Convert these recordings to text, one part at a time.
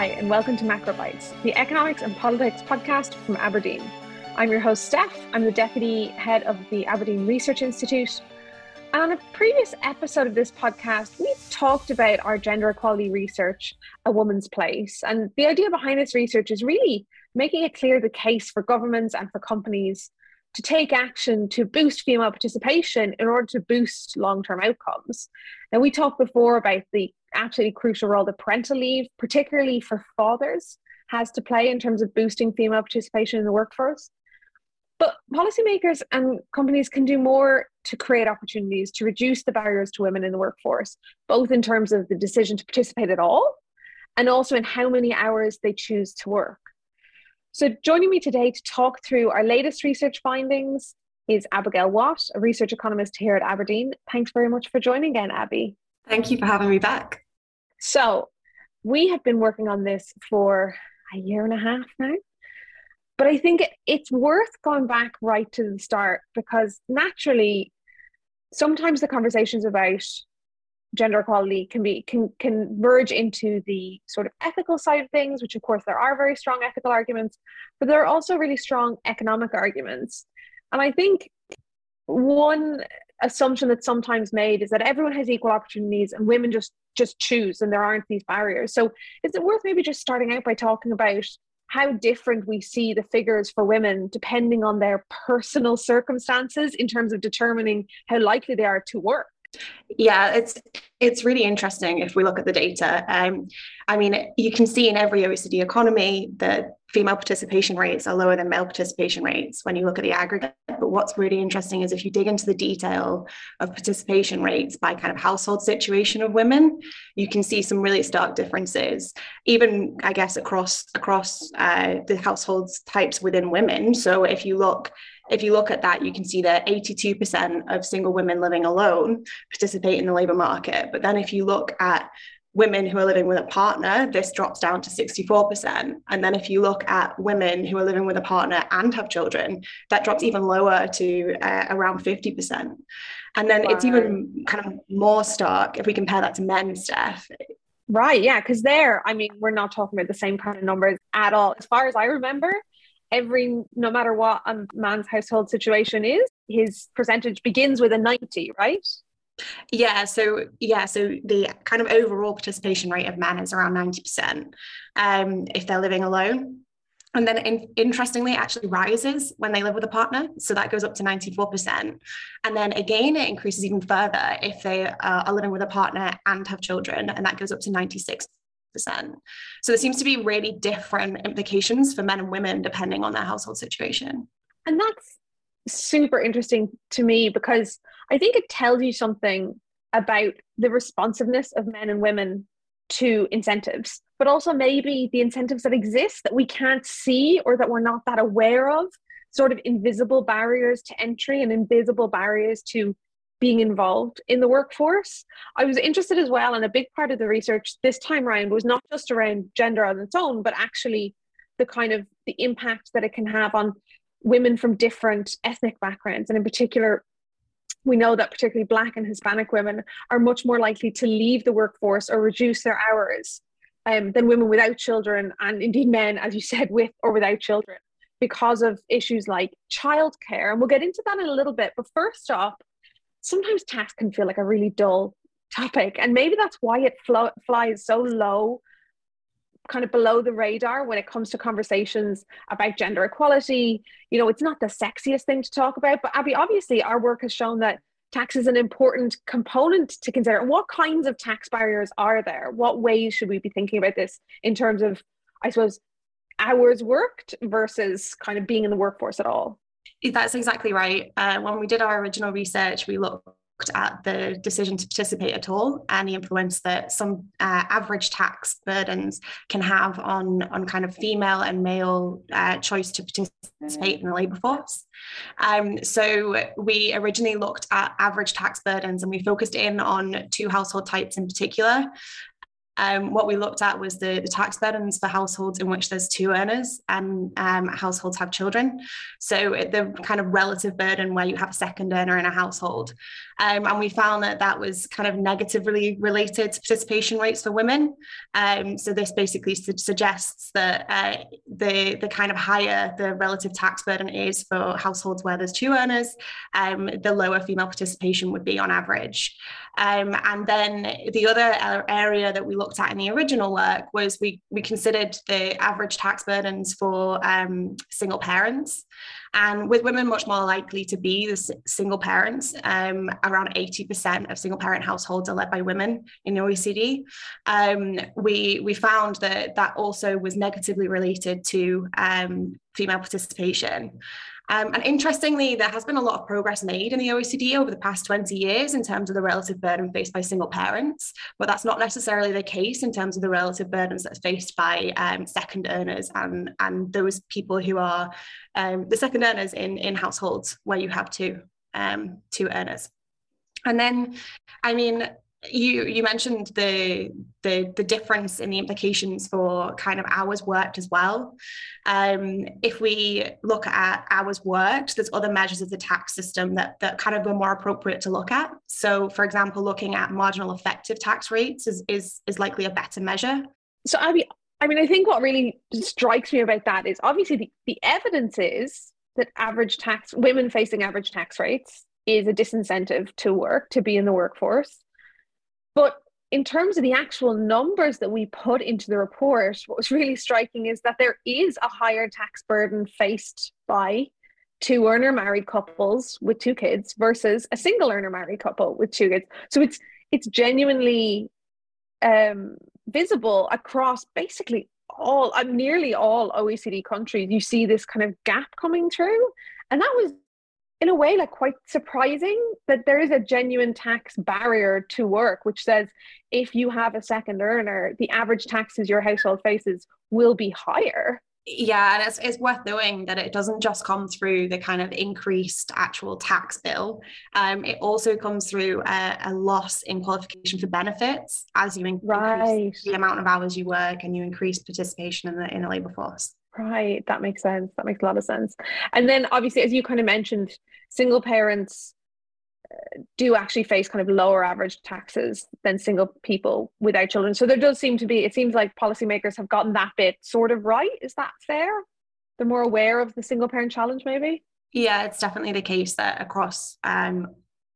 Hi, and welcome to Macrobytes, the economics and politics podcast from Aberdeen. I'm your host, Steph. I'm the deputy head of the Aberdeen Research Institute. And on a previous episode of this podcast, we talked about our gender equality research, A Woman's Place. And the idea behind this research is really making it clear the case for governments and for companies to take action to boost female participation in order to boost long term outcomes. Now, we talked before about the absolutely crucial role that parental leave, particularly for fathers, has to play in terms of boosting female participation in the workforce. But policymakers and companies can do more to create opportunities to reduce the barriers to women in the workforce, both in terms of the decision to participate at all and also in how many hours they choose to work. So, joining me today to talk through our latest research findings is Abigail Watt, a research economist here at Aberdeen. Thanks very much for joining again, Abby. Thank you for having me back. So, we have been working on this for a year and a half now. But I think it's worth going back right to the start because naturally, sometimes the conversations about gender equality can be can verge into the sort of ethical side of things which of course there are very strong ethical arguments but there are also really strong economic arguments and i think one assumption that's sometimes made is that everyone has equal opportunities and women just just choose and there aren't these barriers so is it worth maybe just starting out by talking about how different we see the figures for women depending on their personal circumstances in terms of determining how likely they are to work yeah, it's it's really interesting if we look at the data. Um, I mean, you can see in every OECD economy that female participation rates are lower than male participation rates when you look at the aggregate. But what's really interesting is if you dig into the detail of participation rates by kind of household situation of women, you can see some really stark differences, even I guess across across uh, the households types within women. So if you look if you look at that, you can see that 82% of single women living alone participate in the labour market. But then if you look at women who are living with a partner, this drops down to 64%. And then if you look at women who are living with a partner and have children, that drops even lower to uh, around 50%. And then wow. it's even kind of more stark if we compare that to men, Steph. Right, yeah, because there, I mean, we're not talking about the same kind of numbers at all. As far as I remember, every no matter what a man's household situation is his percentage begins with a 90 right yeah so yeah so the kind of overall participation rate of men is around 90% um, if they're living alone and then in, interestingly it actually rises when they live with a partner so that goes up to 94% and then again it increases even further if they uh, are living with a partner and have children and that goes up to 96%. so there seems to be really different implications for men and women depending on their household situation. And that's super interesting to me because I think it tells you something about the responsiveness of men and women to incentives, but also maybe the incentives that exist that we can't see or that we're not that aware of, sort of invisible barriers to entry and invisible barriers to being involved in the workforce. I was interested as well, and a big part of the research this time around was not just around gender on its own, but actually the kind of the impact that it can have on women from different ethnic backgrounds, and in particular. We know that particularly Black and Hispanic women are much more likely to leave the workforce or reduce their hours um, than women without children, and indeed men, as you said, with or without children, because of issues like childcare. And we'll get into that in a little bit. But first off, sometimes tax can feel like a really dull topic and maybe that's why it flo- flies so low kind of below the radar when it comes to conversations about gender equality. You know it's not the sexiest thing to talk about but abby obviously our work has shown that tax is an important component to consider. What kinds of tax barriers are there? What ways should we be thinking about this in terms of i suppose hours worked versus kind of being in the workforce at all? That's exactly right. Uh, when we did our original research, we looked at the decision to participate at all and the influence that some uh, average tax burdens can have on, on kind of female and male uh, choice to participate in the labour force. Um, so we originally looked at average tax burdens and we focused in on two household types in particular. um, what we looked at was the, the tax burdens for households in which there's two earners and um, households have children. So the kind of relative burden where you have a second earner in a household. Um, and we found that that was kind of negatively related to participation rates for women. Um, so this basically su- suggests that uh, the, the kind of higher the relative tax burden is for households where there's two earners, um, the lower female participation would be on average. Um, and then the other area that we looked at in the original work was we, we considered the average tax burdens for um, single parents. And with women much more likely to be the single parents, um, around 80% of single parent households are led by women in the OECD. Um, we, we found that that also was negatively related to um, female participation. Um, and interestingly, there has been a lot of progress made in the OECD over the past 20 years in terms of the relative burden faced by single parents, but that's not necessarily the case in terms of the relative burdens that's faced by um, second earners and, and those people who are um, the second earners in, in households where you have two, um, two earners. And then, I mean, you you mentioned the the the difference in the implications for kind of hours worked as well. Um, if we look at hours worked, there's other measures of the tax system that that kind of are more appropriate to look at. So, for example, looking at marginal effective tax rates is is is likely a better measure. So, I mean, I mean, I think what really strikes me about that is obviously the, the evidence is that average tax women facing average tax rates is a disincentive to work to be in the workforce but in terms of the actual numbers that we put into the report, what was really striking is that there is a higher tax burden faced by two earner married couples with two kids versus a single earner married couple with two kids. So it's it's genuinely um, visible across basically all, uh, nearly all OECD countries. You see this kind of gap coming through, and that was in a way like quite surprising that there is a genuine tax barrier to work which says if you have a second earner the average taxes your household faces will be higher. Yeah and it's, it's worth knowing that it doesn't just come through the kind of increased actual tax bill. Um, it also comes through a, a, loss in qualification for benefits as you increase right. the amount of hours you work and you increase participation in the in the labor force Right, that makes sense. That makes a lot of sense. And then, obviously, as you kind of mentioned, single parents uh, do actually face kind of lower average taxes than single people without children. So there does seem to be, it seems like policymakers have gotten that bit sort of right. Is that fair? They're more aware of the single parent challenge, maybe? Yeah, it's definitely the case that across um,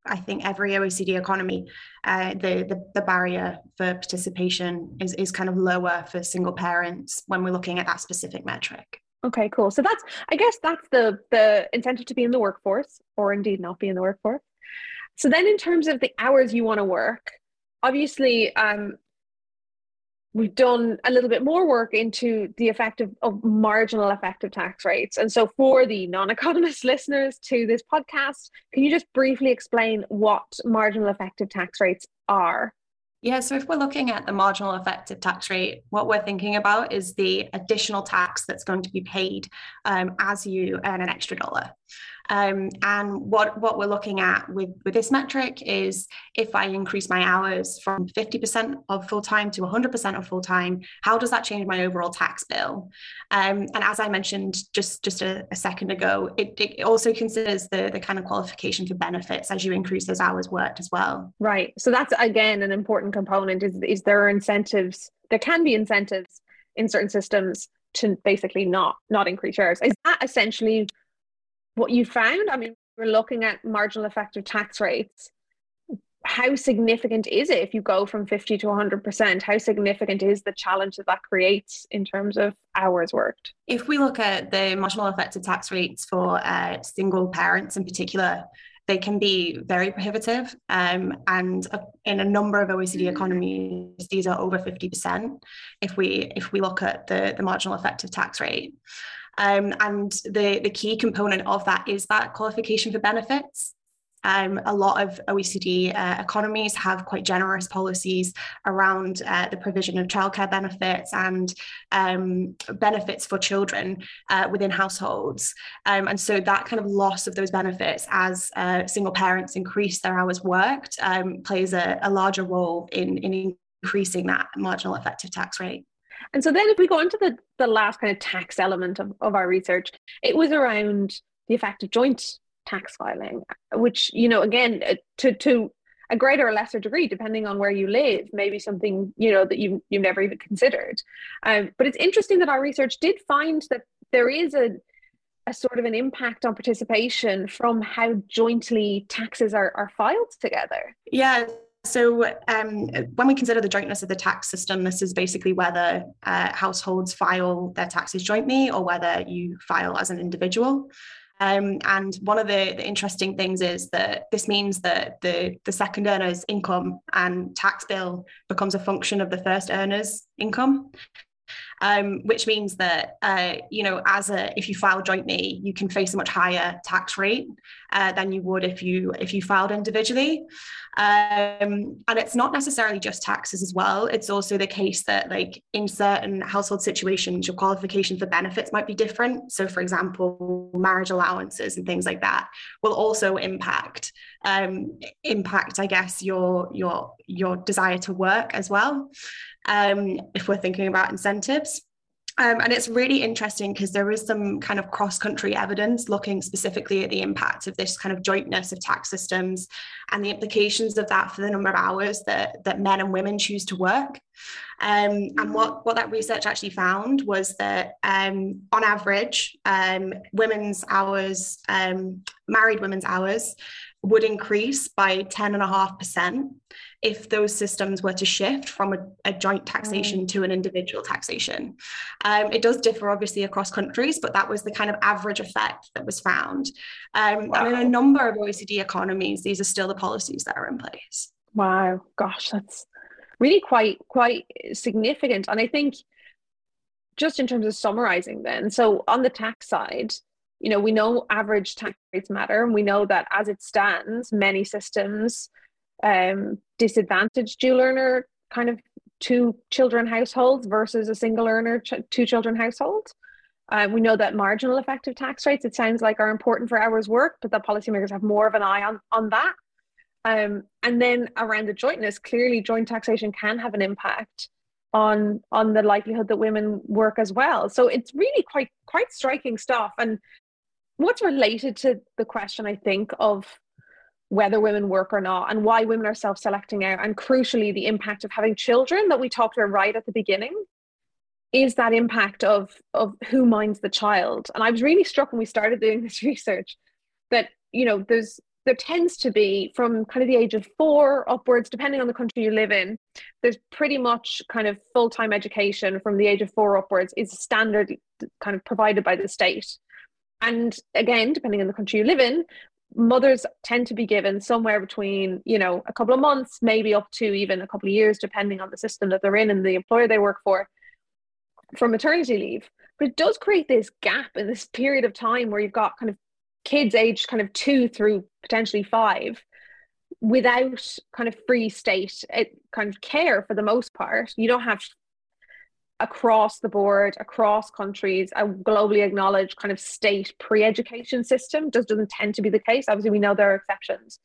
I think every OECD economy, uh, the, the, the barrier for participation is is kind of lower for single parents when we're looking at that specific metric. Okay, cool. So that's I guess that's the the incentive to be in the workforce, or indeed not be in the workforce. So then, in terms of the hours you want to work, obviously, um, we've done a little bit more work into the effect of, of marginal effective tax rates. And so, for the non economist listeners to this podcast, can you just briefly explain what marginal effective tax rates are? Yeah, so if we're looking at the marginal effective tax rate, what we're thinking about is the additional tax that's going to be paid um, as you earn an extra dollar. Um, and what, what we're looking at with, with this metric is if I increase my hours from 50% of full time to 100% of full time, how does that change my overall tax bill? Um, and as I mentioned just, just a, a second ago, it, it also considers the, the kind of qualification for benefits as you increase those hours worked as well. Right. So that's again an important component is, is there are incentives, there can be incentives in certain systems to basically not not increase yours. Is that essentially what you found? I mean, we're looking at marginal effective tax rates. How significant is it if you go from 50 to 100%? How significant is the challenge that that creates in terms of hours worked? If we look at the marginal effective tax rates for uh, single parents in particular, they can be very prohibitive. Um, and uh, in a number of OECD economies, these are over 50% if we if we look at the, the marginal effective tax rate. Um, and the, the key component of that is that qualification for benefits. Um, a lot of OECD uh, economies have quite generous policies around uh, the provision of childcare benefits and um, benefits for children uh, within households. Um, and so that kind of loss of those benefits as uh, single parents increase their hours worked um, plays a, a, larger role in, in increasing that marginal effective tax rate. And so then if we go into the, the last kind of tax element of, of our research, it was around the effect of joint tax filing, which, you know, again, uh, to, to a greater or lesser degree, depending on where you live, maybe something, you know, that you, you've never even considered. Um, but it's interesting that our research did find that there is a, a sort of an impact on participation from how jointly taxes are, are filed together. Yeah, so, um, when we consider the jointness of the tax system, this is basically whether uh, households file their taxes jointly or whether you file as an individual. Um, and one of the, the, interesting things is that this means that the, the second earner's income and tax bill becomes a function of the first earner's income um, which means that uh, you know as a if you file jointly you can face a much higher tax rate uh, than you would if you if you filed individually. Um, and it's not necessarily just taxes as well. It's also the case that like in certain household situations your qualification for benefits might be different. So for example marriage allowances and things like that will also impact um, impact i guess your your your desire to work as well um, if we're thinking about incentives. Um, and it's really interesting because there is some kind of cross country evidence looking specifically at the impact of this kind of jointness of tax systems and the implications of that for the number of hours that, that men and women choose to work. Um, and what, what that research actually found was that um, on average, um, women's hours, um, married women's hours, would increase by 10.5% if those systems were to shift from a, a joint taxation mm. to an individual taxation. Um, it does differ obviously across countries, but that was the kind of average effect that was found. Um, wow. And in a number of OECD economies, these are still the policies that are in place. Wow, gosh, that's really quite quite significant. And I think just in terms of summarizing then, so on the tax side, you know, we know average tax rates matter, and we know that as it stands, many systems um, disadvantage dual earner kind of two children households versus a single earner ch- two children household. Uh, we know that marginal effective tax rates, it sounds like, are important for hours work, but that policymakers have more of an eye on, on that. Um, and then around the jointness, clearly joint taxation can have an impact on on the likelihood that women work as well. So it's really quite quite striking stuff. And what's related to the question, I think, of whether women work or not and why women are self-selecting out and crucially the impact of having children that we talked about right at the beginning is that impact of of who minds the child. And i was really struck when we started doing this research that you know there's there tends to be from kind of the age of four upwards depending on the country you live in there's pretty much kind of full-time education from the age of four upwards is standard kind of provided by the state and again depending on the country you live in mothers tend to be given somewhere between you know a couple of months maybe up to even a couple of years depending on the system that they're in and the employer they work for for maternity leave. But it does create this gap in this period of time where you've got kind of kids aged kind of two through potentially five without kind of free state eh, kind of care for the most part. You don't have across the board, across countries, a globally acknowledged kind of state pre-education system just doesn't tend to be the case. Obviously, we know there are exceptions,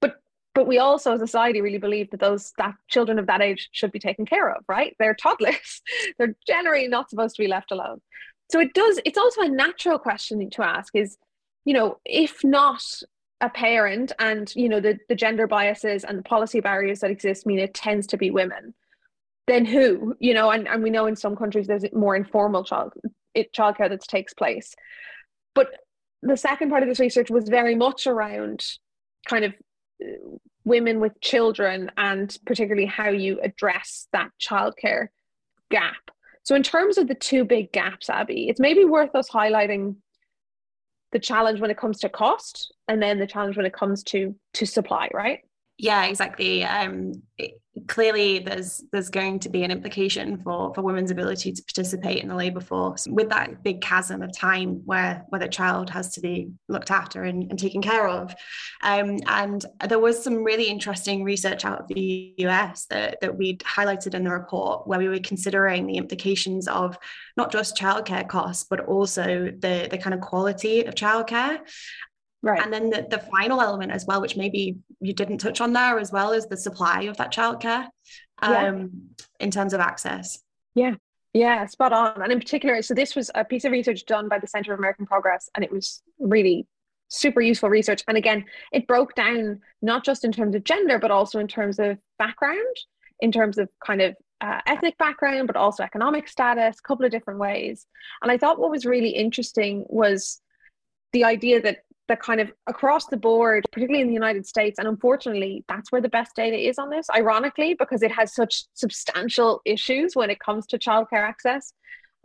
but but we also, as a society, really believe that those that children of that age should be taken care of. Right? They're toddlers. They're generally not supposed to be left alone. So it does. It's also a natural question to ask: is you know, if not a parent and you know the, the gender biases and the policy barriers that exist mean it tends to be women then who you know and, and we know in some countries there's more informal child it, childcare that takes place. But the second part of this research was very much around kind of uh, women with children and particularly how you address that childcare gap. So in terms of the two big gaps abby it's maybe worth us highlighting the challenge when it comes to cost and then the challenge when it comes to to supply right? Yeah exactly. Um clearly there's there's going to be an implication for for women's ability to participate in the labor force with that big chasm of time where where the child has to be looked after and, and taken care of. Um, and there was some really interesting research out of the US that, that we highlighted in the report where we were considering the implications of not just childcare costs but also the the kind of quality of childcare Right. And then the, the final element as well, which maybe you didn't touch on there as well, is the supply of that childcare um, yeah. in terms of access. Yeah. Yeah, spot on. And in particular, so this was a piece of research done by the Center of American Progress, and it was really super useful research. And again, it broke down not just in terms of gender, but also in terms of background, in terms of kind of uh, ethnic background, but also economic status, a couple of different ways. And I thought what was really interesting was the idea that that kind of across the board, particularly in the United States, and unfortunately, that's where the best data is on this, ironically, because it has such substantial issues when it comes to childcare access.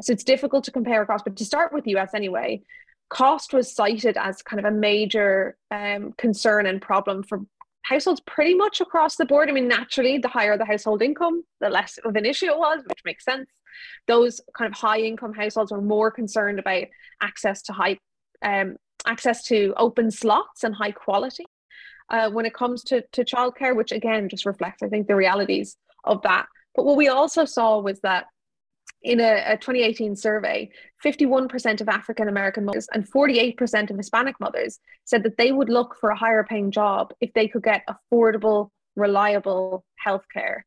So it's difficult to compare across, but to start with US anyway, cost was cited as kind of a major um, concern and problem for households pretty much across the board. I mean, naturally, the higher the household income, the less of an issue it was, which makes sense. Those kind of high income households were more concerned about access to high um, access to open slots and high quality uh, when it comes to, to childcare, which again just reflects, I think, the realities of that. But what we also saw was that in a, a 2018 survey, 51% of African American mothers and 48% of Hispanic mothers said that they would look for a higher paying job if they could get affordable, reliable healthcare.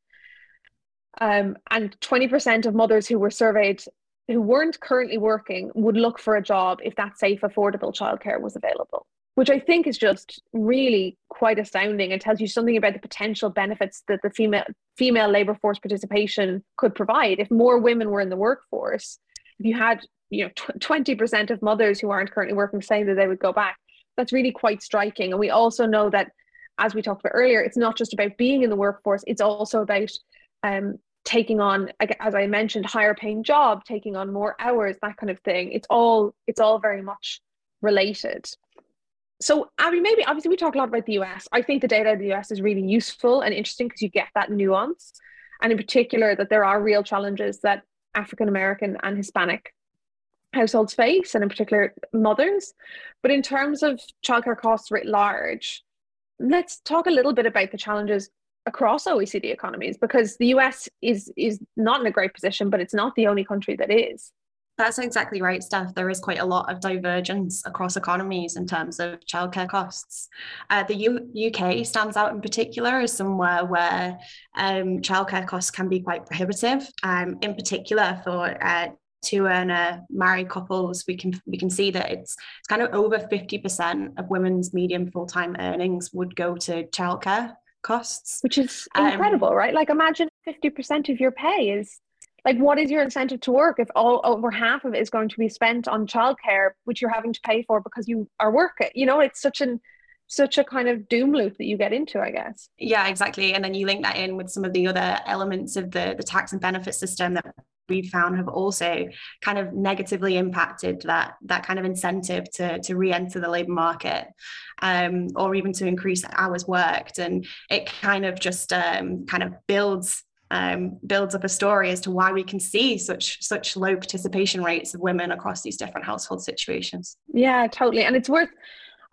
Um, and 20% of mothers who were surveyed who weren't currently working would look for a job if that safe, affordable childcare was available which I think is just really quite astounding and tells you something about the potential benefits that the female female labor force participation could provide if more women were in the workforce. If you had, you know, twenty percent of mothers who aren't currently working saying that they would go back, that's really quite striking. And we also know that, as we talked about earlier, it's not just about being in the workforce; it's also about um, taking on, as I mentioned, higher paying job, taking on more hours, that kind of thing. It's all it's all very much related so Abby, maybe obviously we talk a lot about the US. I think the data in the US is really useful and interesting because you get that nuance, and in particular that there are real challenges that African American and Hispanic households face, and in particular mothers. But in terms of childcare costs writ large, let's talk a little bit about the challenges across OECD economies because the US is is not in a great position, but it's not the only country that is. That's exactly right, Steph. There is quite a lot of divergence across economies in terms of childcare costs. Uh, the U- UK stands out in particular as somewhere where um, childcare costs can be quite prohibitive. Um, in particular, for uh, two earner married couples, we can we can see that it's it's kind of over fifty percent of women's median full time earnings would go to childcare costs, which is um, incredible, um, right? Like imagine fifty percent of your pay is like what is your incentive to work if all over half of it is going to be spent on childcare which you're having to pay for because you are working? You know it's such an such a kind of doom loop that you get into i guess. Yeah exactly. And then you link that in with some of the other elements of the the tax and benefit system that we've found have also kind of negatively impacted that that kind of incentive to to re-enter the labor market um, or even to increase hours worked and it kind of just um, kind of builds um, builds up a story as to why we can see such such low participation rates of women across these different household situations. Yeah, totally. And it's worth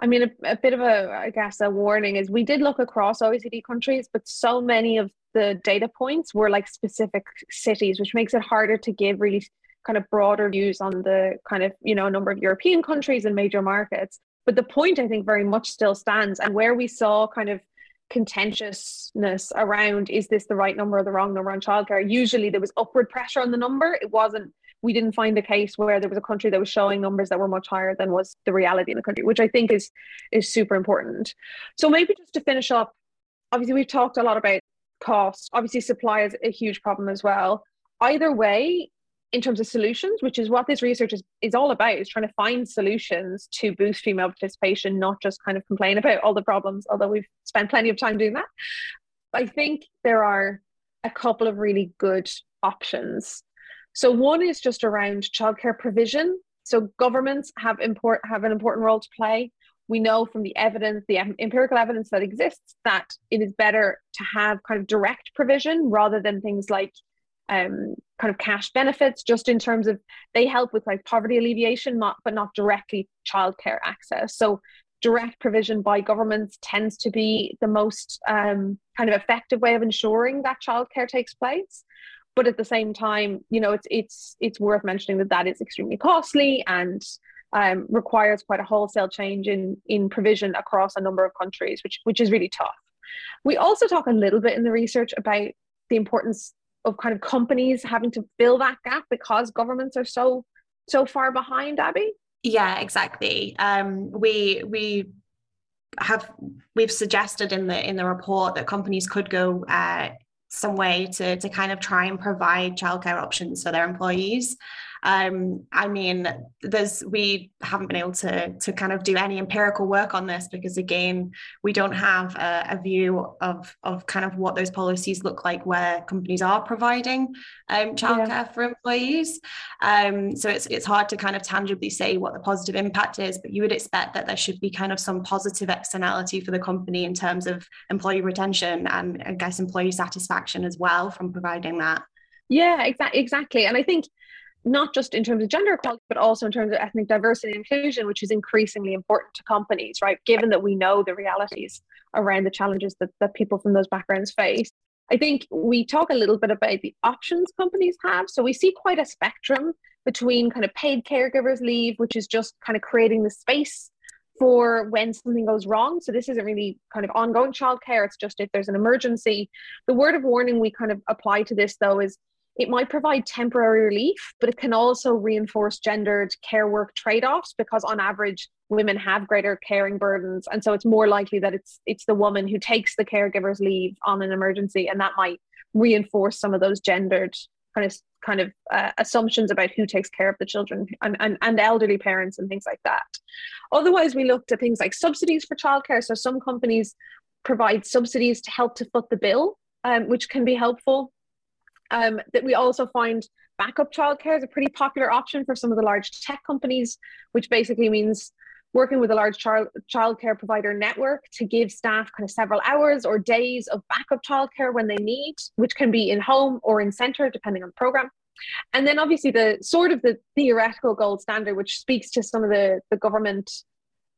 I mean, a, a, bit of a, I guess, a warning is we did look across OECD countries, but so many of the data points were like specific cities, which makes it harder to give really kind of broader views on the kind of, you know, number of European countries and major markets. But the point, I think, very much still stands. And where we saw kind of contentiousness around is this the right number or the wrong number on childcare usually there was upward pressure on the number it wasn't we didn't find a case where there was a country that was showing numbers that were much higher than was the reality in the country which i think is is super important so maybe just to finish up obviously we've talked a lot about cost obviously supply is a huge problem as well either way in terms of solutions, which is what this research is, is all about, is trying to find solutions to boost female participation, not just kind of complain about all the problems, although we've spent plenty of time doing that. I think there are a couple of really good options. So one is just around childcare provision. So governments have import have an important role to play. We know from the evidence, the empirical evidence that exists, that it is better to have kind of direct provision rather than things like um, kind of cash benefits, just in terms of they help with like poverty alleviation, not, but not directly childcare access. So direct provision by governments tends to be the most um, kind of effective way of ensuring that childcare takes place. But at the same time, you know, it's it's it's worth mentioning that that is extremely costly and um, requires quite a wholesale change in in provision across a number of countries, which which is really tough. We also talk a little bit in the research about the importance of kind of companies having to fill that gap because governments are so so far behind, Abby. Yeah, exactly. Um, we we have we've suggested in the in the report that companies could go uh, some way to to kind of try and provide childcare options for their employees. Um, I mean, there's we haven't been able to to kind of do any empirical work on this because again, we don't have a, a view of of kind of what those policies look like where companies are providing um, childcare yeah. for employees. Um, so it's it's hard to kind of tangibly say what the positive impact is, but you would expect that there should be kind of some positive externality for the company in terms of employee retention and I guess employee satisfaction as well from providing that. Yeah, exactly. Exactly. And I think not just in terms of gender equality, but also in terms of ethnic diversity and inclusion, which is increasingly important to companies, right? Given that we know the realities around the challenges that, that people from those backgrounds face. I think we talk a little bit about the options companies have. So we see quite a spectrum between kind of paid caregivers leave, which is just kind of creating the space for when something goes wrong. So this isn't really kind of ongoing childcare. It's just if there's an emergency. The word of warning we kind of apply to this though is it might provide temporary relief, but it can also reinforce gendered care work trade-offs because on average women have greater caring burdens and so it's more likely that it's it's the woman who takes the caregiver's leave on an emergency and that might reinforce some of those gendered kind of kind of uh, assumptions about who takes care of the children and, and, and elderly parents and things like that. Otherwise, we looked at things like subsidies for childcare. So some companies provide subsidies to help to foot the bill, um, which can be helpful. Um, that we also find backup childcare is a pretty popular option for some of the large tech companies, which basically means working with a large child childcare provider network to give staff kind of several hours or days of backup childcare when they need, which can be in home or in center, depending on the program. And then obviously the sort of the theoretical gold standard, which speaks to some of the, the government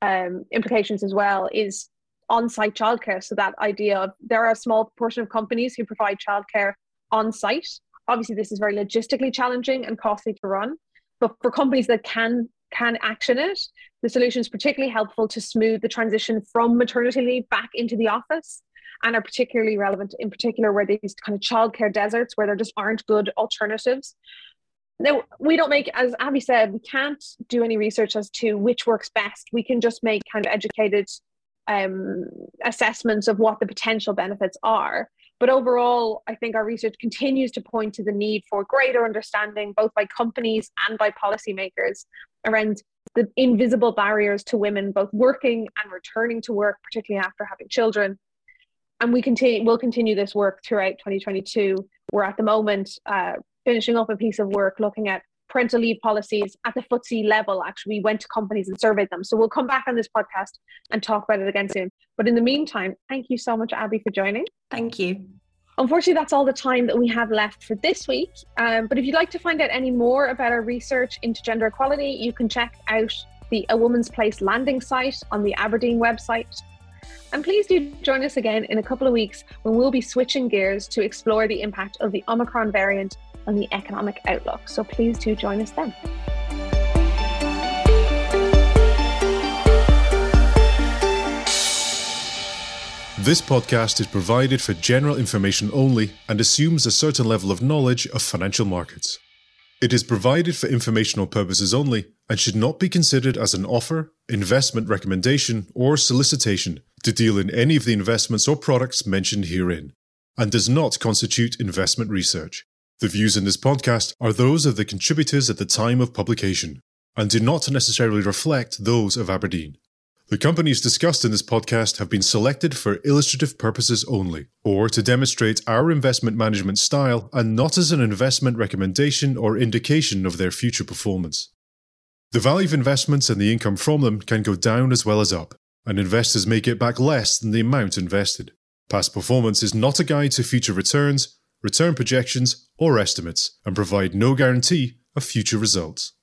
um, implications as well, is on-site childcare. So that idea of there are a small portion of companies who provide childcare on site. Obviously, this is very logistically challenging and costly to run, but for companies that can can action it, the solution is particularly helpful to smooth the transition from maternity leave back into the office and are particularly relevant in particular where these kind of childcare deserts where there just aren't good alternatives. Now, we don't make, as Abby said, we can't do any research as to which works best. We can just make kind of educated um, assessments of what the potential benefits are. But overall, I think our research continues to point to the need for greater understanding, both by companies and by policymakers, around the invisible barriers to women both working and returning to work, particularly after having children. And we continue, will continue this work throughout 2022. We're at the moment uh, finishing up a piece of work looking at parental leave policies at the FTSE level. Actually, we went to companies and surveyed them. So we'll come back on this podcast and talk about it again soon. But in the meantime, thank you so much, Abby, for joining. Thank you. Unfortunately, that's all the time that we have left for this week. Um, but if you'd like to find out any more about our research into gender equality, you can check out the A Woman's Place landing site on the Aberdeen website. And please do join us again in a couple of weeks when we'll be switching gears to explore the impact of the Omicron variant on the economic outlook. So please do join us then. This podcast is provided for general information only and assumes a certain level of knowledge of financial markets. It is provided for informational purposes only and should not be considered as an offer, investment recommendation, or solicitation to deal in any of the investments or products mentioned herein, and does not constitute investment research. The views in this podcast are those of the contributors at the time of publication and do not necessarily reflect those of Aberdeen. The companies discussed in this podcast have been selected for illustrative purposes only, or to demonstrate our investment management style and not as an investment recommendation or indication of their future performance. The value of investments and the income from them can go down as well as up, and investors may get back less than the amount invested. Past performance is not a guide to future returns, return projections, or estimates, and provide no guarantee of future results.